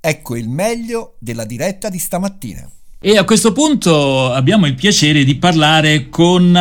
Ecco il meglio della diretta di stamattina. E a questo punto abbiamo il piacere di parlare con,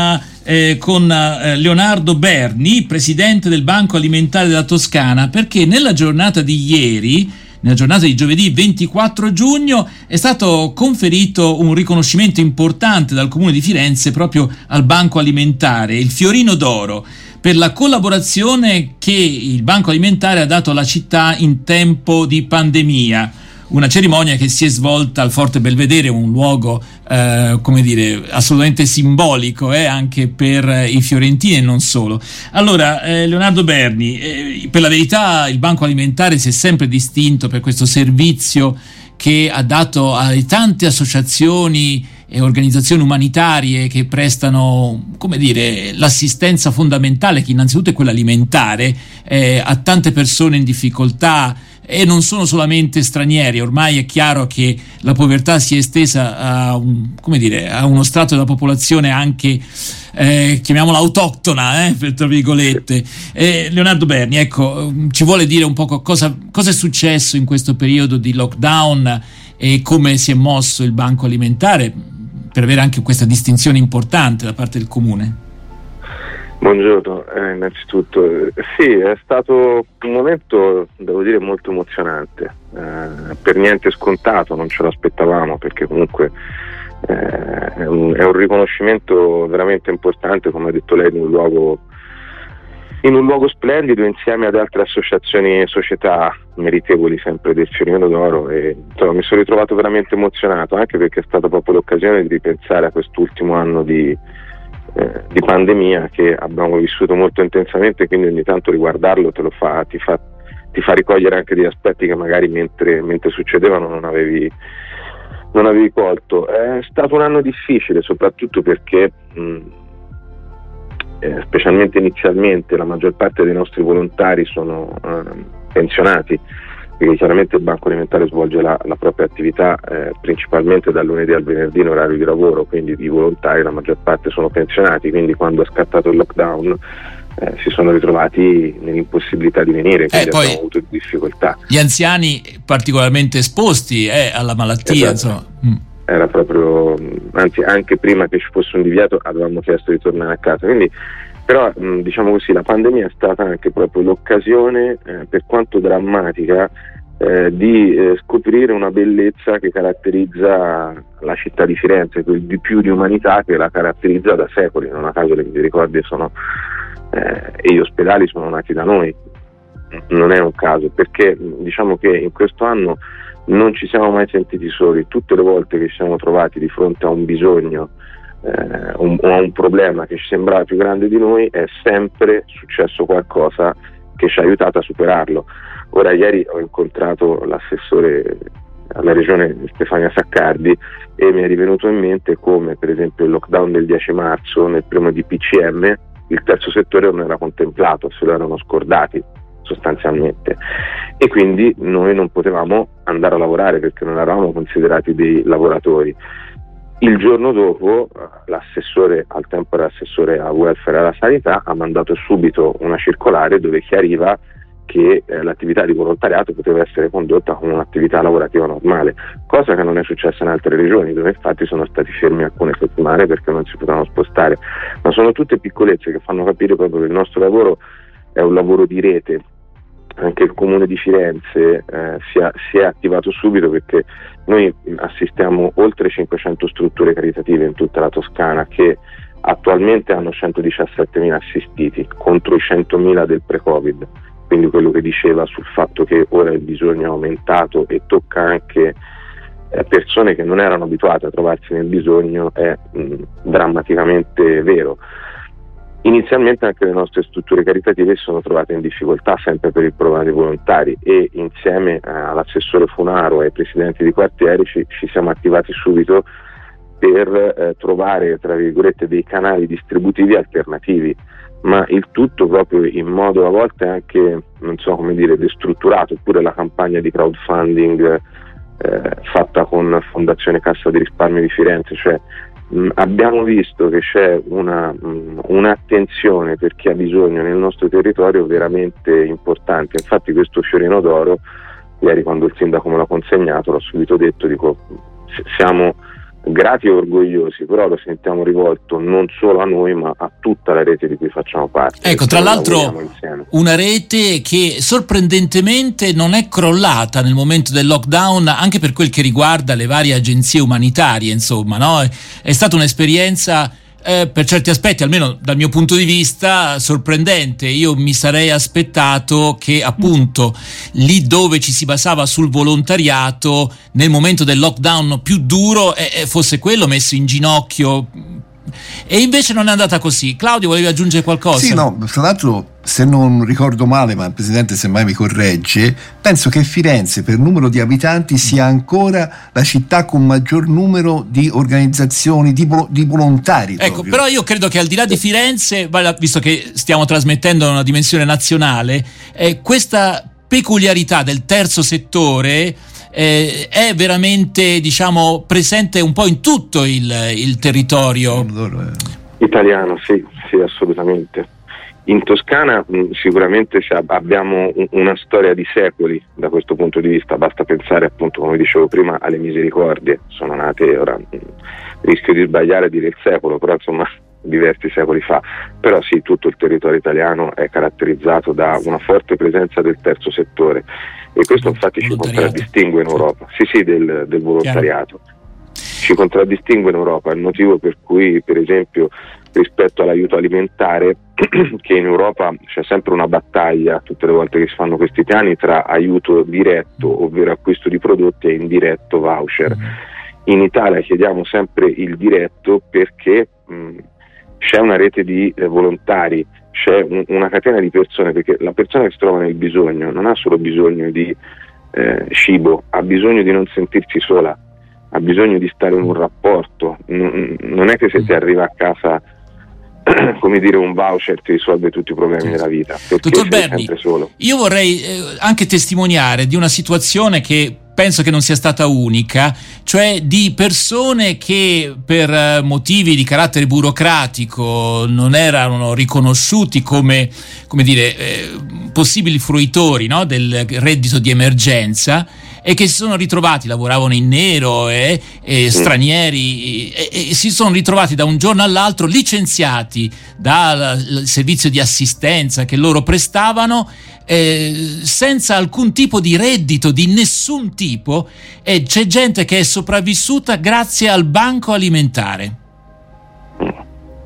eh, con eh, Leonardo Berni, presidente del Banco Alimentare della Toscana, perché nella giornata di ieri, nella giornata di giovedì 24 giugno, è stato conferito un riconoscimento importante dal Comune di Firenze proprio al Banco Alimentare, il Fiorino d'Oro per la collaborazione che il Banco Alimentare ha dato alla città in tempo di pandemia una cerimonia che si è svolta al Forte Belvedere, un luogo eh, come dire, assolutamente simbolico eh, anche per i fiorentini e non solo. Allora, eh, Leonardo Berni, eh, per la verità il Banco Alimentare si è sempre distinto per questo servizio che ha dato alle tante associazioni e organizzazioni umanitarie che prestano, come dire, l'assistenza fondamentale, che innanzitutto è quella alimentare, eh, a tante persone in difficoltà, e non sono solamente stranieri, ormai è chiaro che la povertà si è estesa a, un, dire, a uno strato della popolazione anche, eh, chiamiamola autoctona, eh, tra virgolette. Eh, Leonardo Berni, ecco, ci vuole dire un po' cosa, cosa è successo in questo periodo di lockdown e come si è mosso il banco alimentare per avere anche questa distinzione importante da parte del comune? Buongiorno, eh, innanzitutto sì, è stato un momento, devo dire, molto emozionante, eh, per niente scontato, non ce l'aspettavamo perché comunque eh, è, un, è, un, riconoscimento veramente importante, come ha detto lei, in un luogo, in un luogo splendido insieme ad altre associazioni e società meritevoli sempre del Fiorino d'Oro. E insomma, mi sono ritrovato veramente emozionato anche perché è stata proprio l'occasione di ripensare a quest'ultimo anno di eh, di pandemia che abbiamo vissuto molto intensamente, quindi ogni tanto riguardarlo fa, ti, fa, ti fa ricogliere anche degli aspetti che magari mentre, mentre succedevano non avevi, non avevi, colto. È stato un anno difficile, soprattutto perché mh, eh, specialmente inizialmente la maggior parte dei nostri volontari sono eh, pensionati perché chiaramente il Banco Alimentare svolge la, la propria attività eh, principalmente dal lunedì al venerdì in orario di lavoro, quindi i volontari la maggior parte sono pensionati, quindi quando è scattato il lockdown eh, si sono ritrovati nell'impossibilità di venire, quindi eh, abbiamo avuto difficoltà. Gli anziani particolarmente esposti eh, alla malattia, esatto. mm. Era proprio, anzi anche prima che ci fosse un divieto avevamo chiesto di tornare a casa, quindi però diciamo così la pandemia è stata anche proprio l'occasione eh, per quanto drammatica eh, di eh, scoprire una bellezza che caratterizza la città di Firenze, quel di più di umanità che la caratterizza da secoli, non a caso le misericordi sono, eh, e gli ospedali sono nati da noi, non è un caso, perché diciamo che in questo anno non ci siamo mai sentiti soli, tutte le volte che ci siamo trovati di fronte a un bisogno eh, un, un problema che ci sembrava più grande di noi, è sempre successo qualcosa che ci ha aiutato a superarlo. Ora ieri ho incontrato l'assessore alla regione Stefania Saccardi e mi è rivenuto in mente come per esempio il lockdown del 10 marzo nel primo DPCM il terzo settore non era contemplato, se lo erano scordati sostanzialmente e quindi noi non potevamo andare a lavorare perché non eravamo considerati dei lavoratori. Il giorno dopo l'assessore, al tempo era assessore a welfare e alla sanità, ha mandato subito una circolare dove chiariva che eh, l'attività di volontariato poteva essere condotta come un'attività lavorativa normale, cosa che non è successa in altre regioni dove infatti sono stati fermi alcune settimane perché non si potevano spostare, ma sono tutte piccolezze che fanno capire proprio che il nostro lavoro è un lavoro di rete anche il comune di Firenze eh, si, è, si, è, attivato subito perché noi assistiamo oltre 500 strutture caritative in tutta la Toscana che attualmente hanno 117.000 assistiti contro i 100.000 del pre-Covid, quindi quello che diceva sul fatto che ora il bisogno è aumentato e tocca anche eh, persone che non erano abituate a trovarsi nel bisogno è mh, drammaticamente vero. Inizialmente anche le nostre strutture caritative si sono trovate in difficoltà sempre per il problema dei volontari e insieme eh, all'assessore Funaro e ai presidenti di quartieri ci, ci siamo attivati subito per eh, trovare dei canali distributivi alternativi. Ma il tutto proprio in modo a volte anche non so come dire destrutturato oppure la campagna di crowdfunding eh, fatta con Fondazione Cassa di Risparmio di Firenze cioè Mm, abbiamo visto che c'è una, mm, un'attenzione per chi ha bisogno nel nostro territorio veramente importante. Infatti questo Fiorino d'Oro ieri quando il sindaco me l'ha consegnato l'ho subito detto, dico siamo grati e orgogliosi, però lo sentiamo rivolto non solo a noi ma a tutta la rete di cui facciamo parte. Ecco, tra l'altro una rete che sorprendentemente non è crollata nel momento del lockdown anche per quel che riguarda le varie agenzie umanitarie, insomma, no? è stata un'esperienza eh, per certi aspetti, almeno dal mio punto di vista, sorprendente. Io mi sarei aspettato che appunto lì dove ci si basava sul volontariato, nel momento del lockdown più duro, eh, fosse quello messo in ginocchio e invece non è andata così. Claudio, volevi aggiungere qualcosa? Sì, no, tra l'altro, se non ricordo male, ma il Presidente semmai mi corregge, penso che Firenze per numero di abitanti sia ancora la città con maggior numero di organizzazioni, di, di volontari. Ecco, proprio. però io credo che al di là di Firenze, visto che stiamo trasmettendo una dimensione nazionale, eh, questa peculiarità del terzo settore eh, è veramente diciamo, presente un po' in tutto il, il territorio. Italiano, sì, sì, assolutamente. In Toscana mh, sicuramente abbiamo un, una storia di secoli da questo punto di vista, basta pensare appunto, come dicevo prima, alle misericordie, sono nate ora, mh, rischio di sbagliare a dire il secolo, però insomma diversi secoli fa, però sì, tutto il territorio italiano è caratterizzato da una forte presenza del terzo settore. E questo infatti ci contraddistingue in Europa, sì sì del, del volontariato, ci contraddistingue in Europa, è il motivo per cui per esempio rispetto all'aiuto alimentare che in Europa c'è sempre una battaglia tutte le volte che si fanno questi piani tra aiuto diretto, ovvero acquisto di prodotti e indiretto voucher. Mm. In Italia chiediamo sempre il diretto perché mh, c'è una rete di eh, volontari c'è un, una catena di persone, perché la persona che si trova nel bisogno non ha solo bisogno di eh, cibo, ha bisogno di non sentirsi sola, ha bisogno di stare in un rapporto, non, non è che se ti arriva a casa come dire un voucher ti risolve tutti i problemi della vita. Dottor Berni, io vorrei eh, anche testimoniare di una situazione che penso che non sia stata unica, cioè di persone che per eh, motivi di carattere burocratico non erano riconosciuti come, come dire, eh, possibili fruitori no, del reddito di emergenza e che si sono ritrovati, lavoravano in nero e, e stranieri e, e, si sono ritrovati da un giorno all'altro licenziati dal servizio di assistenza che loro prestavano eh, senza alcun tipo di reddito di nessun tipo e c'è gente che è sopravvissuta grazie al banco alimentare.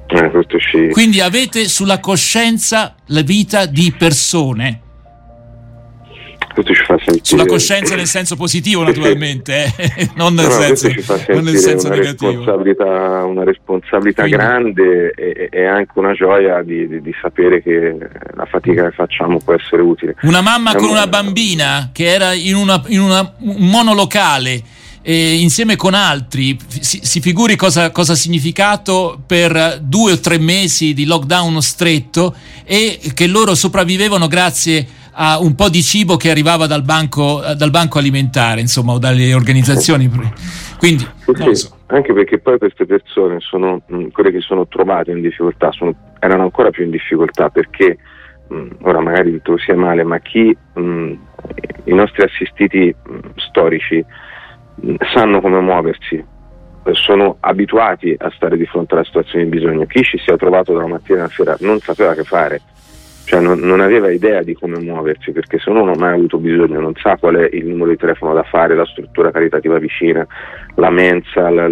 Eh, Quindi avete sulla coscienza la vita di persone questo ci fa sentire sulla coscienza nel senso positivo naturalmente eh? non, nel no, senso, non, nel senso, una negativo responsabilità, una responsabilità Quindi. grande e, e, anche una gioia di, di, di, sapere che la fatica che facciamo può essere utile una mamma con una bambina che era in, una, in una, un monolocale eh, insieme con altri, si, si figuri cosa, cosa ha significato per due o tre mesi di lockdown stretto e che loro sopravvivevano grazie a un po' di cibo che arrivava dal banco, dal banco alimentare, insomma, o dalle organizzazioni. Quindi, sì, so. Anche perché poi queste persone sono mh, mm, quelle che sono trovate in difficoltà, sono, erano ancora più in difficoltà perché mh, mm, ora magari detto sia male, ma chi mh, mm, i nostri assistiti storici sanno come muoversi, sono abituati a stare di fronte alla situazione di bisogno. Chi ci si è trovato dalla mattina alla sera non sapeva che fare cioè non, non, aveva idea di come muoversi perché se uno non ha mai avuto bisogno non sa qual è il numero di telefono da fare, la struttura caritativa vicina, la mensa, la,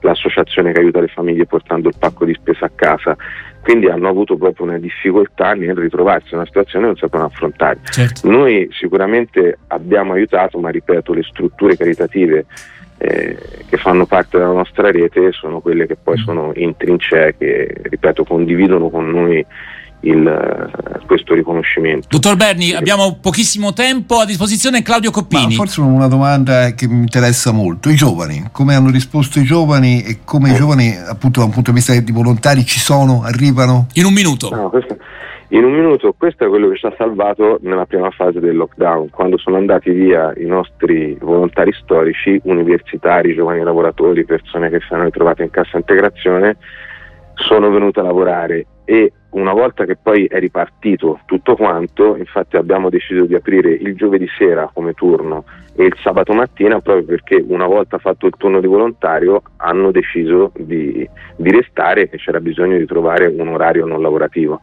l'associazione che aiuta le famiglie portando il pacco di spesa a casa, quindi hanno avuto proprio una difficoltà nel ritrovarsi in una situazione che non sapevano affrontare. Certo. Noi sicuramente abbiamo aiutato, ma ripeto, le strutture caritative eh, che fanno parte della nostra rete sono quelle che poi mm. sono in trincee, che ripeto condividono con noi il, eh, questo riconoscimento. Dottor Berni, abbiamo pochissimo tempo a disposizione. Claudio Coppini. Ma forse una domanda che mi interessa molto: i giovani, come hanno risposto i giovani e come oh. i giovani, appunto, da un punto di vista di volontari, ci sono, arrivano? In un minuto. No, questo, in un minuto, questo è quello che ci ha salvato nella prima fase del lockdown, quando sono andati via i nostri volontari storici, universitari, giovani lavoratori, persone che si erano ritrovate in cassa integrazione, sono venute a lavorare e una volta che poi è ripartito tutto quanto, infatti abbiamo deciso di aprire il giovedì sera come turno e il sabato mattina proprio perché una volta fatto il turno di volontario hanno deciso di, di restare e c'era bisogno di trovare un orario non lavorativo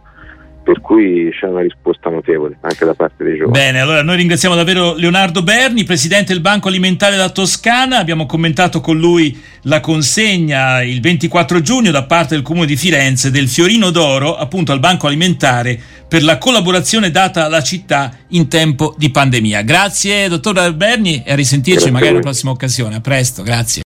per cui c'è una risposta notevole anche da parte dei giovani. Bene, allora noi ringraziamo davvero Leonardo Berni, presidente del Banco Alimentare della Toscana, abbiamo commentato con lui la consegna il 24 giugno da parte del Comune di Firenze del Fiorino d'Oro appunto al Banco Alimentare per la collaborazione data alla città in tempo di pandemia. Grazie dottor Berni e a risentirci grazie magari una prossima occasione. A presto, grazie.